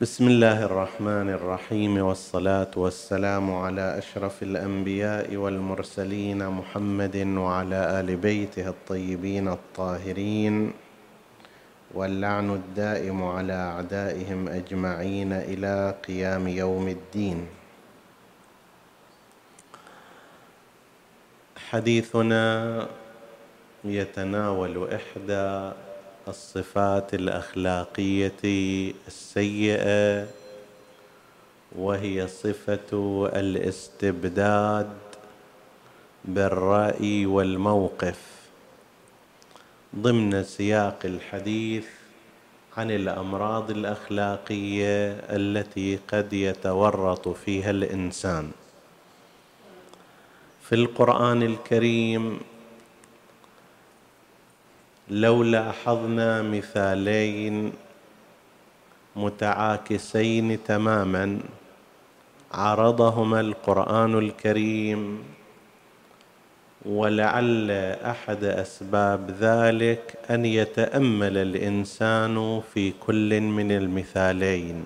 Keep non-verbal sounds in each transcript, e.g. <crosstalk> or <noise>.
بسم الله الرحمن الرحيم والصلاة والسلام على أشرف الأنبياء والمرسلين محمد وعلى آل بيته الطيبين الطاهرين واللعن الدائم على أعدائهم أجمعين إلى قيام يوم الدين. حديثنا يتناول إحدى الصفات الأخلاقية السيئة وهي صفة الاستبداد بالرأي والموقف. ضمن سياق الحديث عن الأمراض الأخلاقية التي قد يتورط فيها الإنسان. في القرآن الكريم لو لاحظنا مثالين متعاكسين تماما عرضهما القرآن الكريم ولعل أحد أسباب ذلك أن يتأمل الإنسان في كل من المثالين.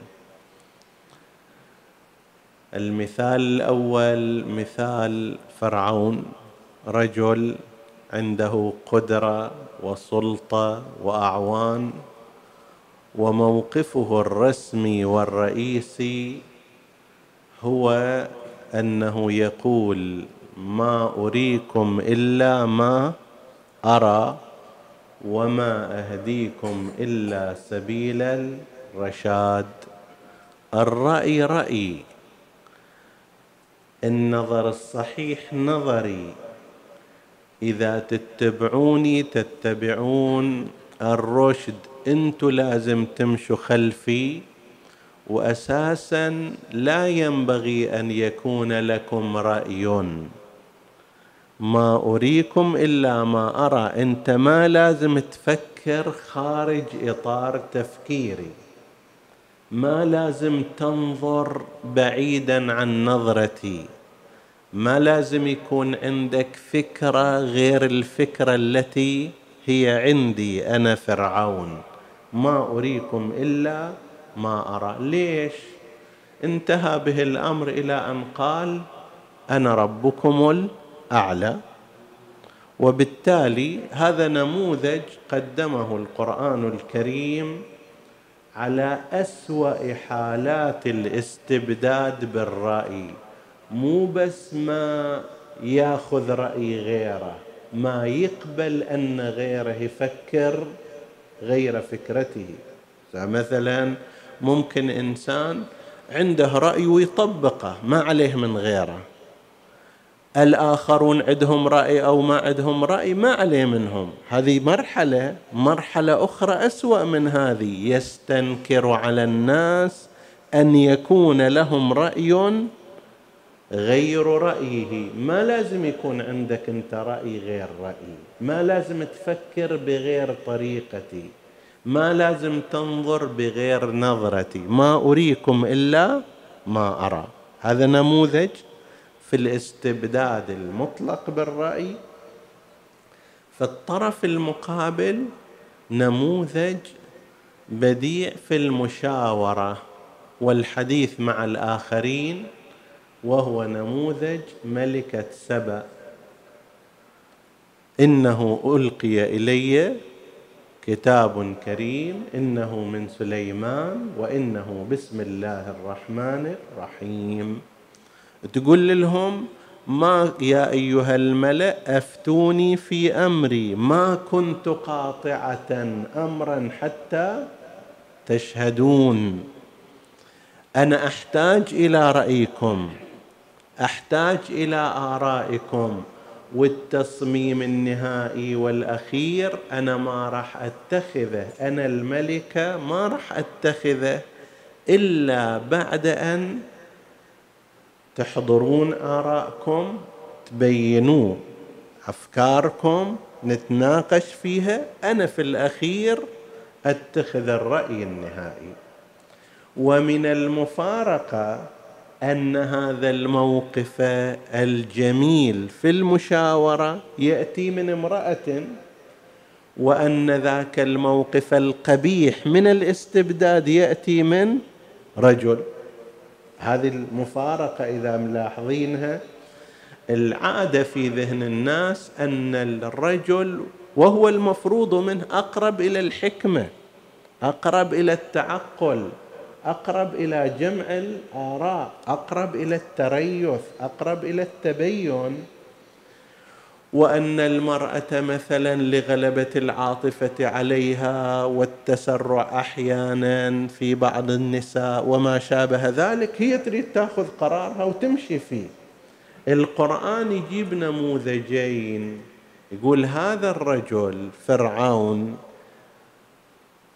المثال الأول مثال فرعون رجل عنده قدرة وسلطة وأعوان وموقفه الرسمي والرئيسي هو أنه يقول ما أريكم إلا ما أرى وما أهديكم إلا سبيل الرشاد. الرأي رايي النظر الصحيح نظري. إذا تتبعوني تتبعون الرشد أنتو لازم تمشوا خلفي. واساسا لا ينبغي أن يكون لكم رأي. ما أريكم إلا ما أرى. أنت ما لازم تفكر خارج إطار تفكيري. ما لازم تنظر بعيدا عن نظرتي. ما لازم يكون عندك فكرة غير الفكرة التي هي عندي أنا فرعون. ما أريكم إلا ما أرى. ليش؟ انتهى به الأمر إلى أن قال أنا ربكم الأعلى. وبالتالي هذا نموذج قدمه القرآن الكريم على أسوأ حالات الاستبداد بالرأي. مو بس ما ياخذ رأي غيره ما يقبل أن غيره يفكر غير فكرته. فمثلا ممكن إنسان عنده رأي ويطبقه ما عليه من غيره. الآخرون عندهم رأي أو ما عندهم رأي ما عليه منهم. هذه مرحلة مرحلة أخرى أسوأ من هذه. يستنكر على الناس أن يكون لهم رأي غير رأيه. ما لازم يكون عندك أنت رأي غير رأيي ما لازم تفكر بغير طريقتي. ما لازم تنظر بغير نظرتي. ما أريكم إلا ما أرى. هذا نموذج في الاستبداد المطلق بالرأي. في الطرف المقابل نموذج بديع في المشاورة والحديث مع الآخرين وهو نموذج ملكة سبأ. إنه ألقي إلي كتاب كريم إنه من سليمان وإنه بسم الله الرحمن الرحيم. تقول لهم ما يا أيها الملأ أفتوني في أمري ما كنت قاطعة امرا حتى تشهدون. أنا أحتاج إلى رأيكم. أحتاج إلى آرائكم والتصميم النهائي والأخير أنا ما راح أتخذه أنا الملكه ما راح أتخذه إلا بعد أن تحضرون آراءكم تبينوا أفكاركم نتناقش فيها أنا في الأخير أتخذ الرأي النهائي. ومن المفارقة أن هذا الموقف الجميل في المشاورة يأتي من امرأة وأن ذاك الموقف القبيح من الاستبداد يأتي من رجل. هذه المفارقة إذا ملاحظينها العادة في ذهن الناس أن الرجل وهو المفروض منه أقرب إلى الحكمة أقرب إلى التعقل. أقرب إلى جمع الآراء أقرب إلى التريث أقرب إلى التبين. وأن المرأة مثلا لغلبة العاطفة عليها والتسرع أحيانا في بعض النساء وما شابه ذلك هي تريد تأخذ قرارها وتمشي فيه. القرآن يجيب نموذجين. يقول هذا الرجل فرعون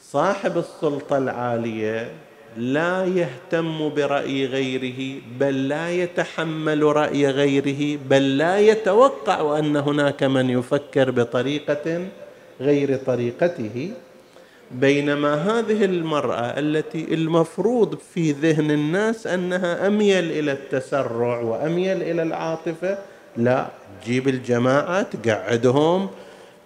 صاحب السلطة العالية لا يهتم برأي غيره بل لا يتحمل رأي غيره بل لا يتوقع أن هناك من يفكر بطريقة غير طريقته. بينما هذه المرأة التي المفروض في ذهن الناس أنها أميل إلى التسرع وأميل إلى العاطفة لا تجيب الجماعه تقعدهم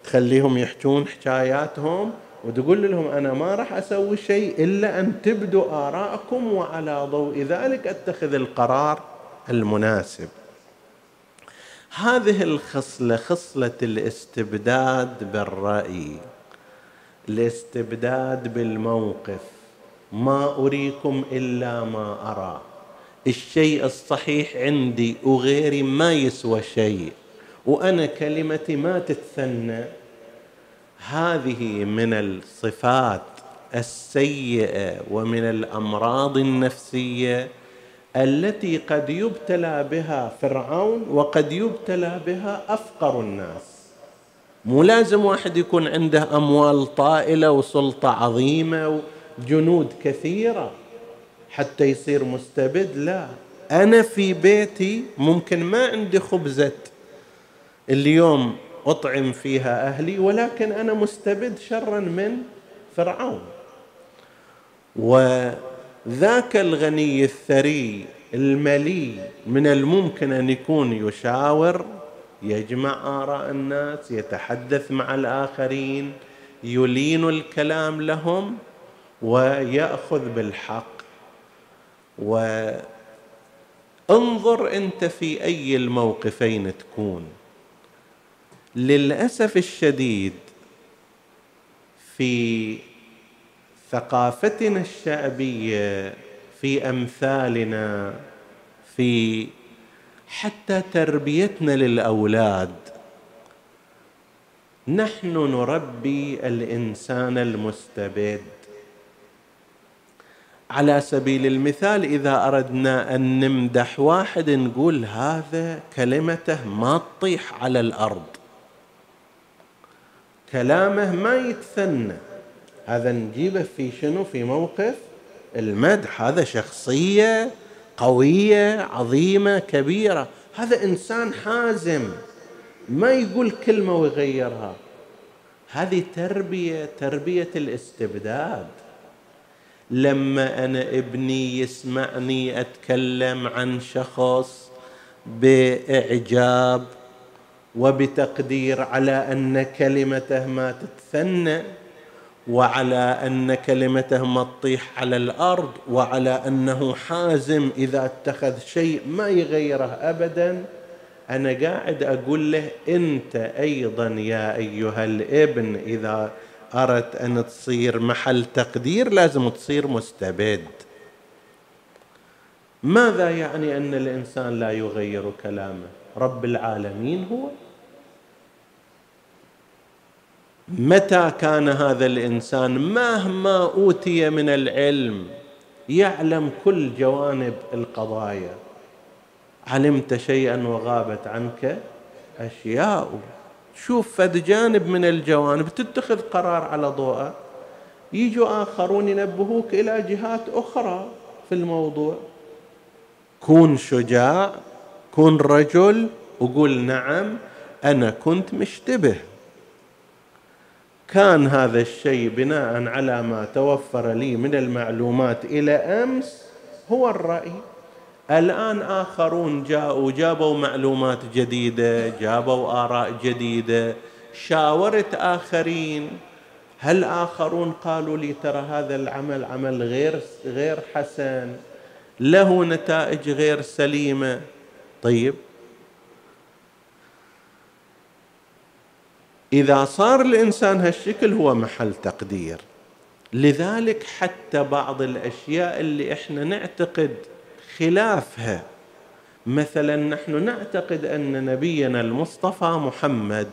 تخليهم يحجون حكاياتهم. وتقول لهم أنا ما راح أسوي شيء إلا أن تبدوا آراءكم وعلى ضوء ذلك أتخذ القرار المناسب. هذه الخصلة خصلة الاستبداد بالرأي الاستبداد بالموقف. ما أريكم إلا ما أرى. الشيء الصحيح عندي وغيري ما يسوى شيء. وأنا كلمتي ما تتثنى. هذه من الصفات السيئة ومن الأمراض النفسية التي قد يبتلى بها فرعون وقد يبتلى بها أفقر الناس. مو لازم واحد يكون عنده أموال طائلة وسلطة عظيمة وجنود كثيرة حتى يصير مستبد لا. أنا في بيتي ممكن ما عندي خبزة. اليوم أطعم فيها أهلي ولكن أنا مستبد شرا من فرعون. وذاك الغني الثري الملي من الممكن أن يكون يشاور يجمع آراء الناس يتحدث مع الآخرين يلين الكلام لهم ويأخذ بالحق. وانظر أنت في أي الموقفين تكون. للأسف الشديد في ثقافتنا الشعبية في أمثالنا في حتى تربيتنا للأولاد نحن نربي الإنسان المستبد. على سبيل المثال إذا أردنا أن نمدح واحد نقول هذا كلمته ما تطيح على الأرض. كلامه ما يتثنى هذا نجيبه في شنو؟ في موقف المدح. هذا شخصية قوية عظيمة كبيرة. هذا إنسان حازم. ما يقول كلمة ويغيرها. هذه تربية تربية الاستبداد. لما أنا ابني يسمعني أتكلم عن شخص بإعجاب وبتقدير على أن كلمته ما تتثنى وعلى أن كلمته ما تطيح على الأرض وعلى أنه حازم إذا اتخذ شيء ما يغيره ابدا. أنا قاعد أقول له أنت أيضا يا أيها الابن إذا أردت أن تصير محل تقدير لازم تصير مستبد. ماذا يعني أن الإنسان لا يغير كلامه؟ رب العالمين هو. متى كان هذا الإنسان؟ مهما أوتي من العلم يعلم كل جوانب القضايا. علمت شيئا وغابت عنك أشياء. شوف فد جانب من الجوانب. تتخذ قرار على ضوءه. يجوا آخرون ينبهوك إلى جهات أخرى في الموضوع. كون شجاع كن رجل وقول نعم أنا كنت مشتبه. كان هذا الشيء بناء على ما توفر لي من المعلومات إلى أمس هو الرأي. الآن آخرون جاءوا جابوا معلومات جديدة جابوا آراء جديدة شاورت آخرين. هل آخرون قالوا لي ترى هذا العمل عمل غير غير حسن له نتائج غير سليمة؟ طيب. إذا صار الإنسان هالشكل هو محل تقدير. لذلك حتى بعض الأشياء اللي إحنا نعتقد خلافها. مثلا نحن نعتقد أن نبينا المصطفى محمد.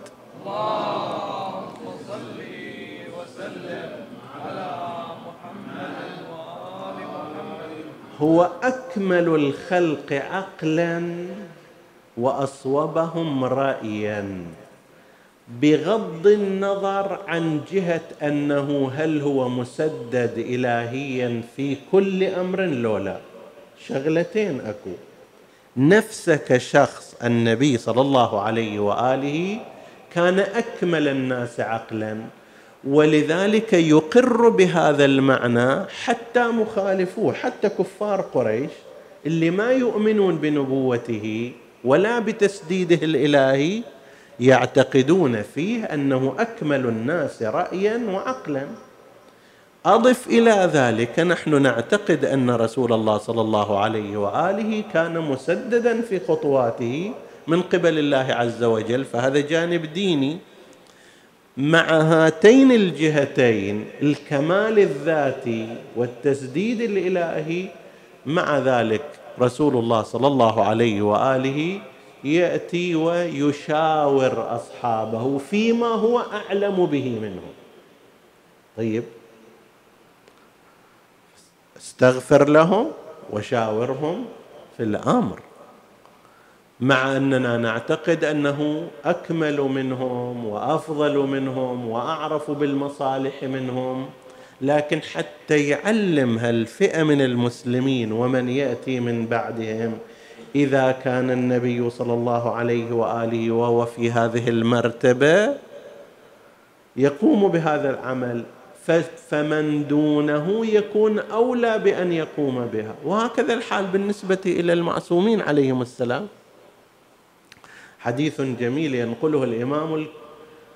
هو أكمل الخلق عقلا وأصوبهم رايا. بغض النظر عن جهة أنه هل هو مسدد الهيا في كل أمر لو لا. شغلتين أكو. نفسه كشخص النبي صلى الله عليه وآله كان أكمل الناس عقلا. ولذلك يقر بهذا المعنى حتى مخالفوه حتى كفار قريش اللي ما يؤمنون بنبوته ولا بتسديده الإلهي يعتقدون فيه أنه أكمل الناس رايا وعقلا. أضف إلى ذلك نحن نعتقد أن رسول الله صلى الله عليه وآله كان مسددا في خطواته من قبل الله عز وجل فهذا جانب ديني. مع هاتين الجهتين الكمال الذاتي والتسديد الإلهي مع ذلك رسول الله صلى الله عليه وآله يأتي ويشاور أصحابه فيما هو أعلم به منهم. طيب. استغفر لهم وشاورهم في الأمر. مع أننا نعتقد أنه أكمل منهم وأفضل منهم وأعرف بالمصالح منهم لكن حتى يعلم هالفئه من المسلمين ومن يأتي من بعدهم إذا كان النبي صلى الله عليه وآله وهو في هذه المرتبة يقوم بهذا العمل فمن دونه يكون أولى بأن يقوم بها. وهكذا الحال بالنسبة إلى المعصومين عليهم السلام. حديث جميل ينقله الإمام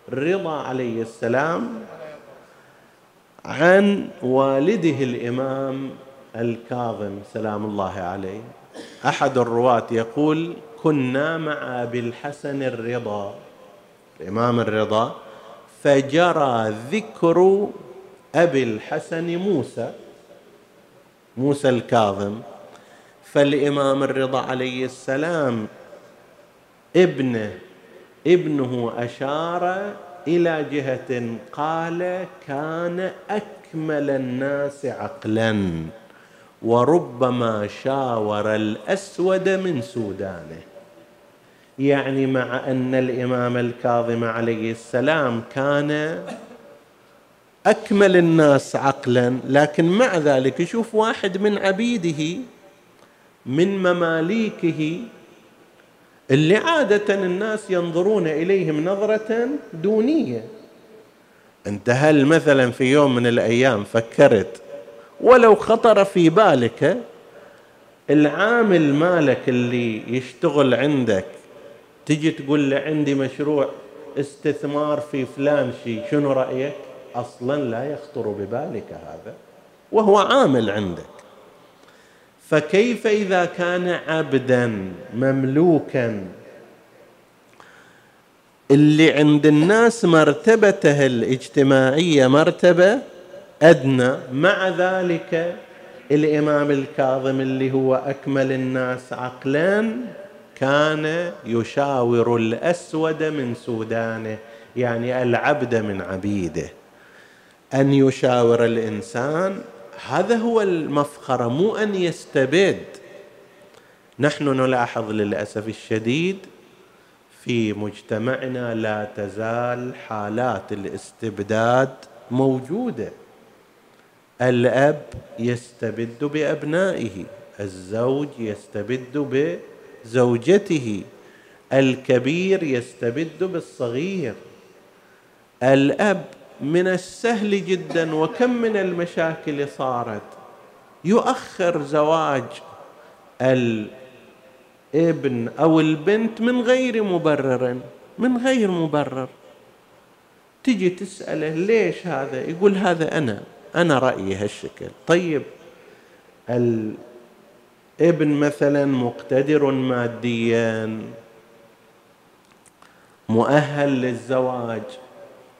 الرضا عليه السلام عن والده الإمام الكاظم سلام الله عليه. أحد الرواة يقول كنا مع أبي الحسن الرضا. الإمام الرضا فجرى ذكر أبي الحسن موسى. موسى الكاظم. فالإمام الرضا عليه السلام ابنه ابنه أشار إلى جهة قال كان أكمل الناس عقلا وربما شاور الأسود من سودانه. يعني مع أن الإمام الكاظم عليه السلام كان أكمل الناس عقلا لكن مع ذلك يشوف واحد من عبيده من مماليكه اللي عادة الناس ينظرون إليهم نظرة دونية. أنت هل مثلا في يوم من الأيام فكرت ولو خطر في بالك العامل مالك اللي يشتغل عندك تجي تقول له عندي مشروع استثمار في فلان شيء شنو رأيك؟ أصلا لا يخطر ببالك هذا وهو عامل عندك. فكيف إذا كان عبدا مملوكا؟ اللي عند الناس مرتبته الاجتماعية مرتبة أدنى. مع ذلك الإمام الكاظم اللي هو أكمل الناس عقلا كان يشاور الأسود من سودانه يعني العبد من عبيده أن يشاور الإنسان هذا هو المفخرة مو أن يستبد. نحن نلاحظ للأسف الشديد في مجتمعنا لا تزال حالات الاستبداد موجودة. الأب يستبد بأبنائه الزوج يستبد بزوجته الكبير يستبد بالصغير. الأب من السهل جدا وكم من المشاكل صارت. يؤخر زواج الابن أو البنت من غير مبرر من غير مبرر. تجي تسأله ليش هذا؟ يقول هذا أنا أنا رأيي هالشكل. طيب الابن مثلا مقتدر ماديا مؤهل للزواج.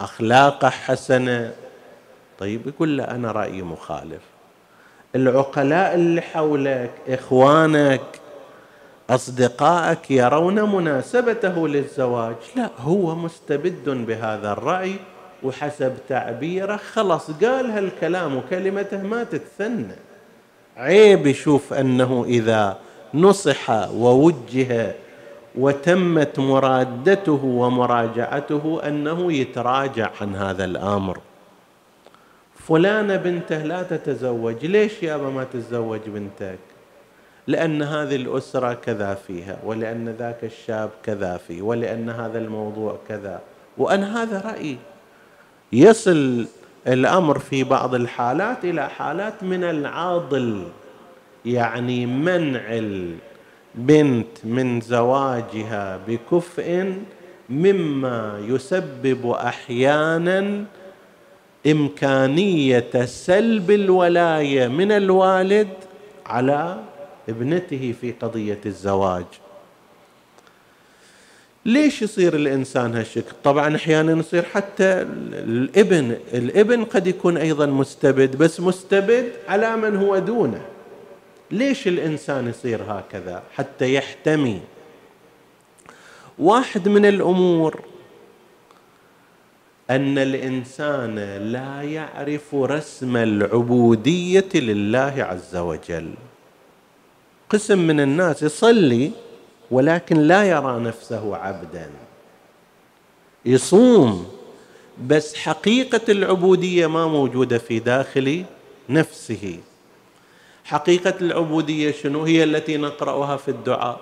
أخلاقه حسنة. طيب يقول له أنا رأيي مخالف. العقلاء اللي حولك إخوانك أصدقائك يرون مناسبته للزواج. لا هو مستبد بهذا الرأي وحسب تعبيره خلص قال هالكلام وكلمته ما تتثنى. عيب يشوف أنه إذا نصح ووجه وتمت مرادته ومراجعته أنه يتراجع عن هذا الأمر. فلانة بنته لا تتزوج. ليش يابا ما تتزوج بنتك؟ لأن هذه الأسرة كذا فيها ولأن ذاك الشاب كذا فيه ولأن هذا الموضوع كذا. وأنا هذا رأيي. يصل الأمر في بعض الحالات إلى حالات من العاضل يعني منع البنت من زواجها بكفء مما يسبب أحيانا إمكانية سلب الولاية من الوالد على ابنته في قضية الزواج ليش يصير الإنسان هالشكل؟ طبعا أحيانا يصير حتى الابن، الابن قد يكون أيضا مستبد بس مستبد على من هو دونه. ليش الإنسان يصير هكذا؟ حتى يحتمي. واحد من الأمور أن الإنسان لا يعرف رسم العبودية لله عز وجل. قسم من الناس يصلي ولكن لا يرى نفسه عبدا يصوم بس حقيقة العبودية ما موجودة في داخل نفسه حقيقة العبودية شنو؟ هي التي نقرأها في الدعاء.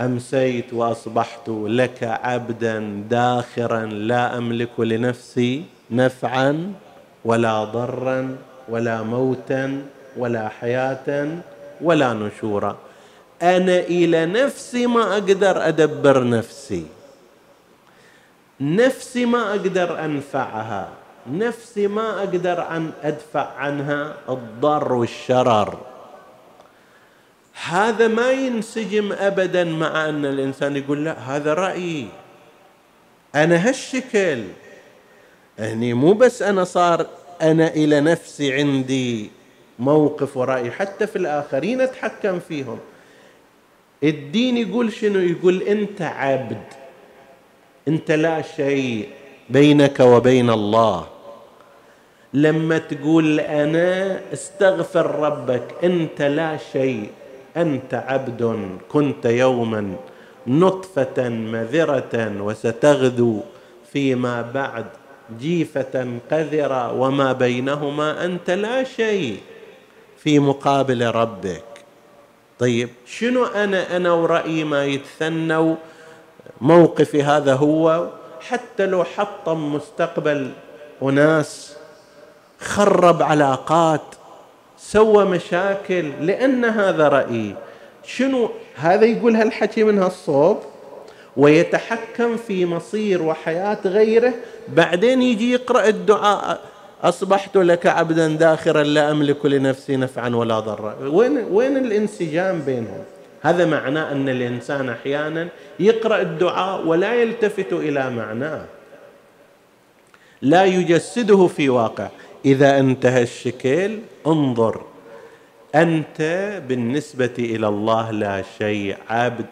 أمسيت وأصبحت لك عبدا داخرا لا أملك لنفسي نفعا ولا ضرا ولا موتا ولا حياة ولا نشورا. أنا إلى نفسي ما أقدر أدبر نفسي. نفسي ما أقدر أنفعها. نفسي ما أقدر أن أدفع عنها الضر والشرر. هذا ما ينسجم ابدا مع أن الإنسان يقول لا هذا رأيي. أنا هالشكل. هني مو بس أنا صار أنا إلى نفسي عندي موقف ورأي حتى في الآخرين أتحكم فيهم. الدين يقول شنو؟ يقول أنت عبد. أنت لا شيء بينك وبين الله. لما تقول أنا استغفر ربك أنت لا شيء أنت عبد كنت يوما نطفة مذرة وستغدو فيما بعد جيفة قذرة وما بينهما أنت لا شيء في مقابل ربك. طيب شنو أنا أنا ورأيي ما يتثنوا؟ موقفي هذا هو حتى لو حطم مستقبل أناس خرب علاقات سوى مشاكل لأن هذا رايي شنو؟ هذا يقول هالحكي من هالصوب ويتحكم في مصير وحياة غيره بعدين يجي يقرأ الدعاء أصبحت لك عبدا داخرا لا أملك لنفسي نفعا ولا ضرا. وين وين الانسجام بينهم؟ هذا معناه أن الإنسان أحيانا يقرأ الدعاء ولا يلتفت إلى معناه. لا يجسده في واقع. إذا انتهى الشكل انظر. أنت بالنسبة إلى الله لا شيء عبد.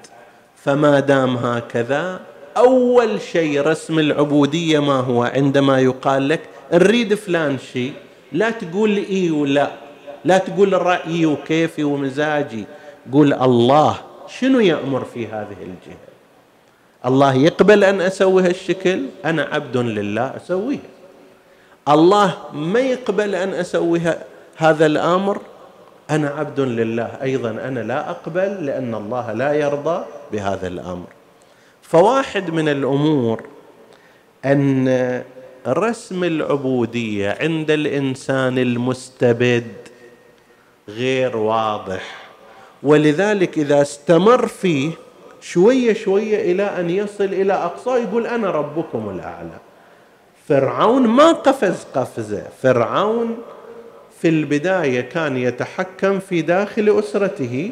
فما دام هكذا أول شيء رسم العبودية ما هو؟ عندما يقال لك نريد فلان شيء لا تقول إي ولا لا تقول رأيي وكيفي ومزاجي. قول الله شنو يأمر في هذه الجهة؟ الله يقبل أن أسوي هالشكل؟ أنا عبد لله اسويه الله ما يقبل أن أسوي هذا الأمر. أنا عبد لله. أيضا أنا لا أقبل لأن الله لا يرضى بهذا الأمر. فواحد من الأمور أن رسم العبودية عند الإنسان المستبد غير واضح. ولذلك إذا استمر فيه شوية شوية إلى أن يصل إلى اقصاه يقول أنا ربكم الأعلى. فرعون ما قفز قفزه. فرعون في البداية كان يتحكم في داخل أسرته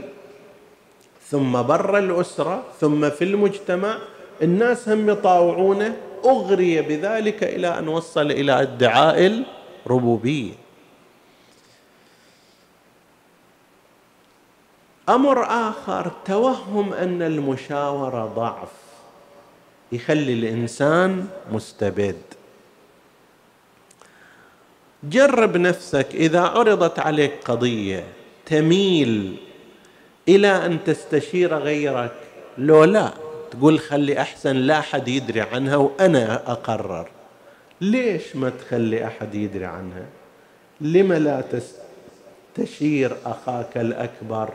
ثم برا الأسرة ثم في المجتمع. الناس هم يطاوعونه. أغري بذلك إلى أن وصل إلى ادعاء الربوبية. أمر آخر توهم أن المشاورة ضعف. يخلي الإنسان مستبد. جرب نفسك إذا عرضت عليك قضية تميل إلى أن تستشير غيرك. لو لا تقول خلي أحسن لا أحد يدري عنها وأنا أقرر. ليش ما تخلي أحد يدري عنها؟ لم لا تستشير أخاك الأكبر؟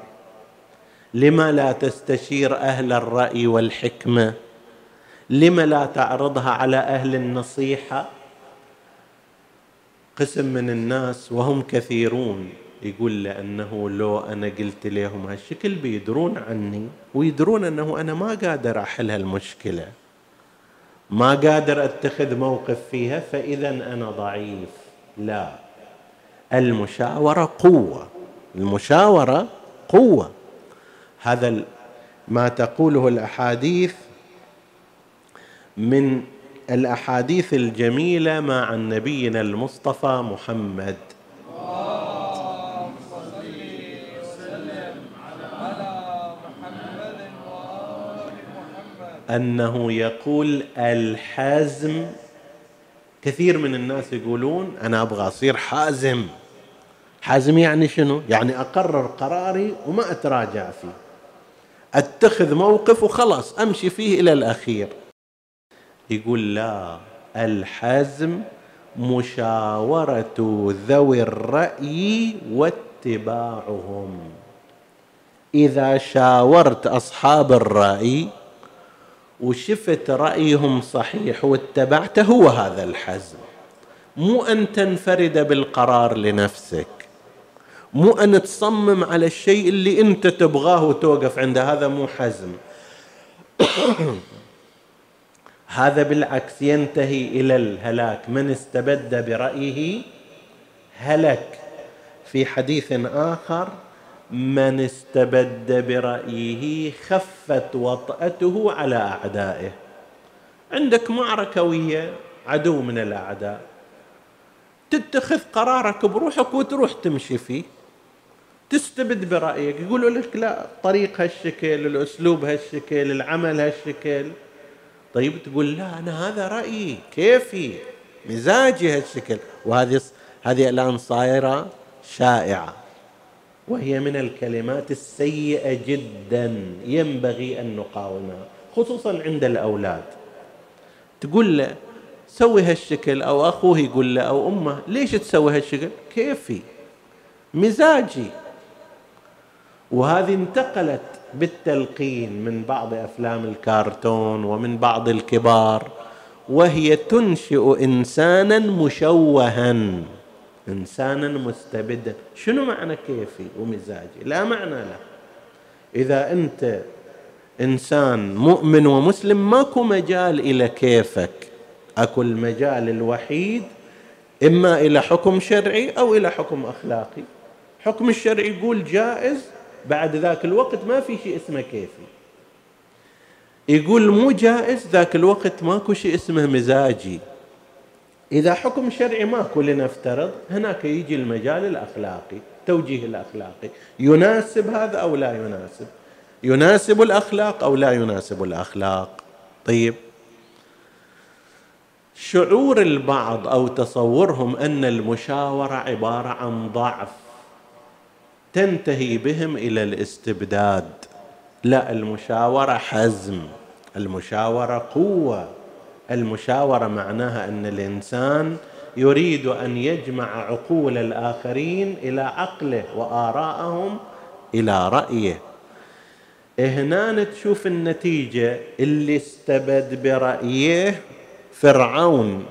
لم لا تستشير أهل الرأي والحكمة؟ لم لا تعرضها على أهل النصيحة؟ قسم من الناس وهم كثيرون يقول لأنه لو أنا قلت لهم هالشكل بيدرون عني ويدرون أنه أنا ما قادر أحل هالمشكلة. ما قادر أتخذ موقف فيها فإذا أنا ضعيف. لا. المشاورة قوة. المشاورة قوة. هذا ما تقوله الأحاديث من الأحاديث الجميلة مع نبينا المصطفى محمد. أنه يقول الحزم كثير من الناس يقولون أنا أبغى أصير حازم. حازم يعني شنو؟ يعني أقرر قراري وما أتراجع فيه. أتخذ موقف وخلاص أمشي فيه إلى الأخير. يقول لا الحزم مشاورة ذوي الرأي واتباعهم. إذا شاورت أصحاب الرأي وشفت رأيهم صحيح واتبعته هو هذا الحزم. مو أن تنفرد بالقرار لنفسك. مو أن تصمم على الشيء اللي أنت تبغاه وتوقف عنده. هذا مو حزم. <coughs> هذا بالعكس ينتهي إلى الهلاك. من استبد برأيه هلك. في حديث آخر من استبد برأيه خفت وطأته على أعدائه. عندك معركة ويا عدو من الأعداء. تتخذ قرارك بروحك وتروح تمشي فيه. تستبد برأيك. يقولوا لك لا طريق هالشكل الأسلوب هالشكل العمل هالشكل. طيب تقول لا أنا هذا رأيي كيفي؟ مزاجي هالشكل. وهذه هذه الآن صايرة شائعة. وهي من الكلمات السيئة جدا ينبغي أن نقاومها خصوصا عند الأولاد. تقول له سوي هالشكل أو أخوه يقول له أو أمه ليش تسوي هالشكل؟ كيفي؟ مزاجي. وهذه انتقلت بالتلقين من بعض أفلام الكارتون ومن بعض الكبار وهي تنشئ انسانا مشوها انسانا مستبدا. شنو معنى كيفي ومزاجي؟ لا معنى له. إذا أنت إنسان مؤمن ومسلم ماكو مجال إلى كيفك. أكو المجال الوحيد إما إلى حكم شرعي أو إلى حكم أخلاقي. حكم الشرعي يقول جائز بعد ذاك الوقت ما في شيء اسمه كيفي. يقول مو جائز ذاك الوقت ماكو شيء اسمه مزاجي. إذا حكم شرعي ماكو لنفترض هناك يجي المجال الأخلاقي توجيه الأخلاقي. يناسب هذا أو لا يناسب؟ يناسب الأخلاق أو لا يناسب الأخلاق؟ طيب. شعور البعض أو تصورهم أن المشاورة عبارة عن ضعف. تنتهي بهم إلى الاستبداد. لا المشاورة حزم المشاورة قوة. المشاورة معناها أن الإنسان يريد أن يجمع عقول الآخرين إلى عقله وارائهم إلى رأيه. هنا تشوف النتيجة اللي استبد برأيه فرعون.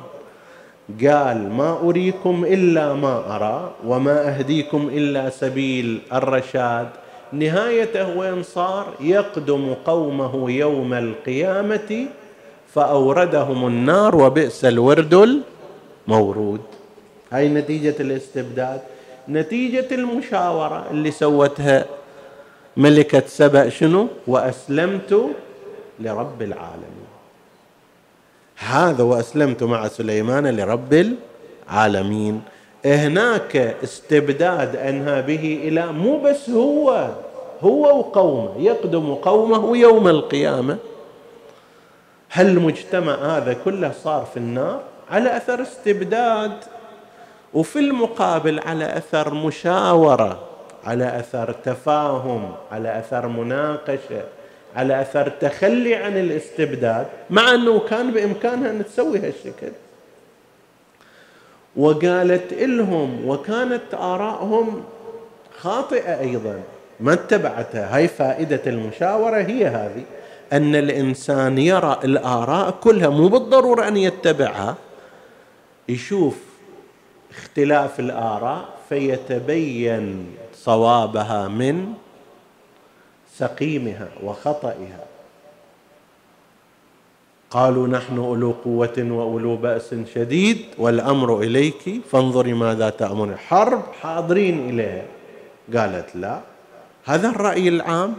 قال ما أريكم إلا ما أرى وما أهديكم إلا سبيل الرشاد. نهايته وين صار؟ يقدم قومه يوم القيامة فأوردهم النار وبئس الورد المورود. هاي نتيجة الاستبداد. نتيجة المشاورة اللي سوتها ملكة سبأ شنو؟ وأسلمت لرب العالمين. هذا وأسلمت مع سليمان لرب العالمين. هناك استبداد أنهى به إلى مو بس هو هو وقومه يقدم قومه يوم القيامة. هل المجتمع هذا كله صار في النار؟ على أثر استبداد. وفي المقابل على أثر مشاورة على أثر تفاهم على أثر مناقشة. على أثر تخلي عن الاستبداد مع أنه كان بإمكانها أن تسوي هالشكل. وقالت لهم وكانت آرائهم خاطئة أيضا ما اتبعتها. هاي فائدة المشاورة هي هذه أن الإنسان يرى الآراء كلها مو بالضرورة أن يتبعها يشوف اختلاف الآراء فيتبين صوابها من سقيمها وخطئها. قالوا نحن أولو قوة وأولو بأس شديد والأمر إليك فانظري ماذا تامرين حرب حاضرين إليها. قالت لا هذا الرأي العام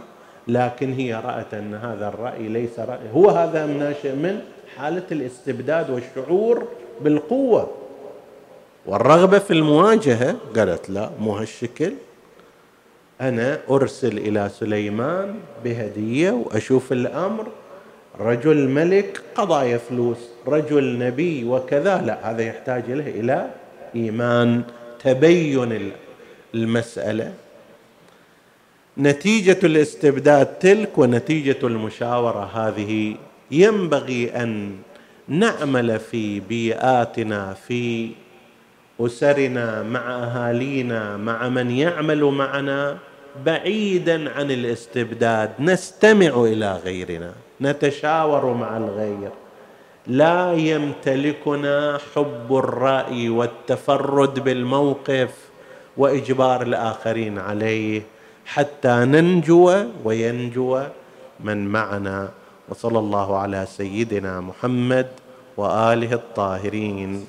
لكن هي رأت أن هذا الرأي ليس رأي. هو هذا ناشئ من حالة الاستبداد والشعور بالقوة. والرغبة في المواجهة قالت لا مو هالشكل. أنا أرسل إلى سليمان بهدية وأشوف الأمر. رجل ملك قضايا فلوس رجل نبي وكذا. لا هذا يحتاج له إلى إيمان تبين المسألة. نتيجة الاستبداد تلك ونتيجة المشاورة هذه ينبغي أن نعمل في بيئاتنا في أسرنا مع أهالينا مع من يعمل معنا بعيدا عن الاستبداد. نستمع إلى غيرنا نتشاور مع الغير. لا يمتلكنا حب الرأي والتفرد بالموقف وإجبار الآخرين عليه حتى ننجو وينجو من معنا. وصلى الله على سيدنا محمد وآله الطاهرين.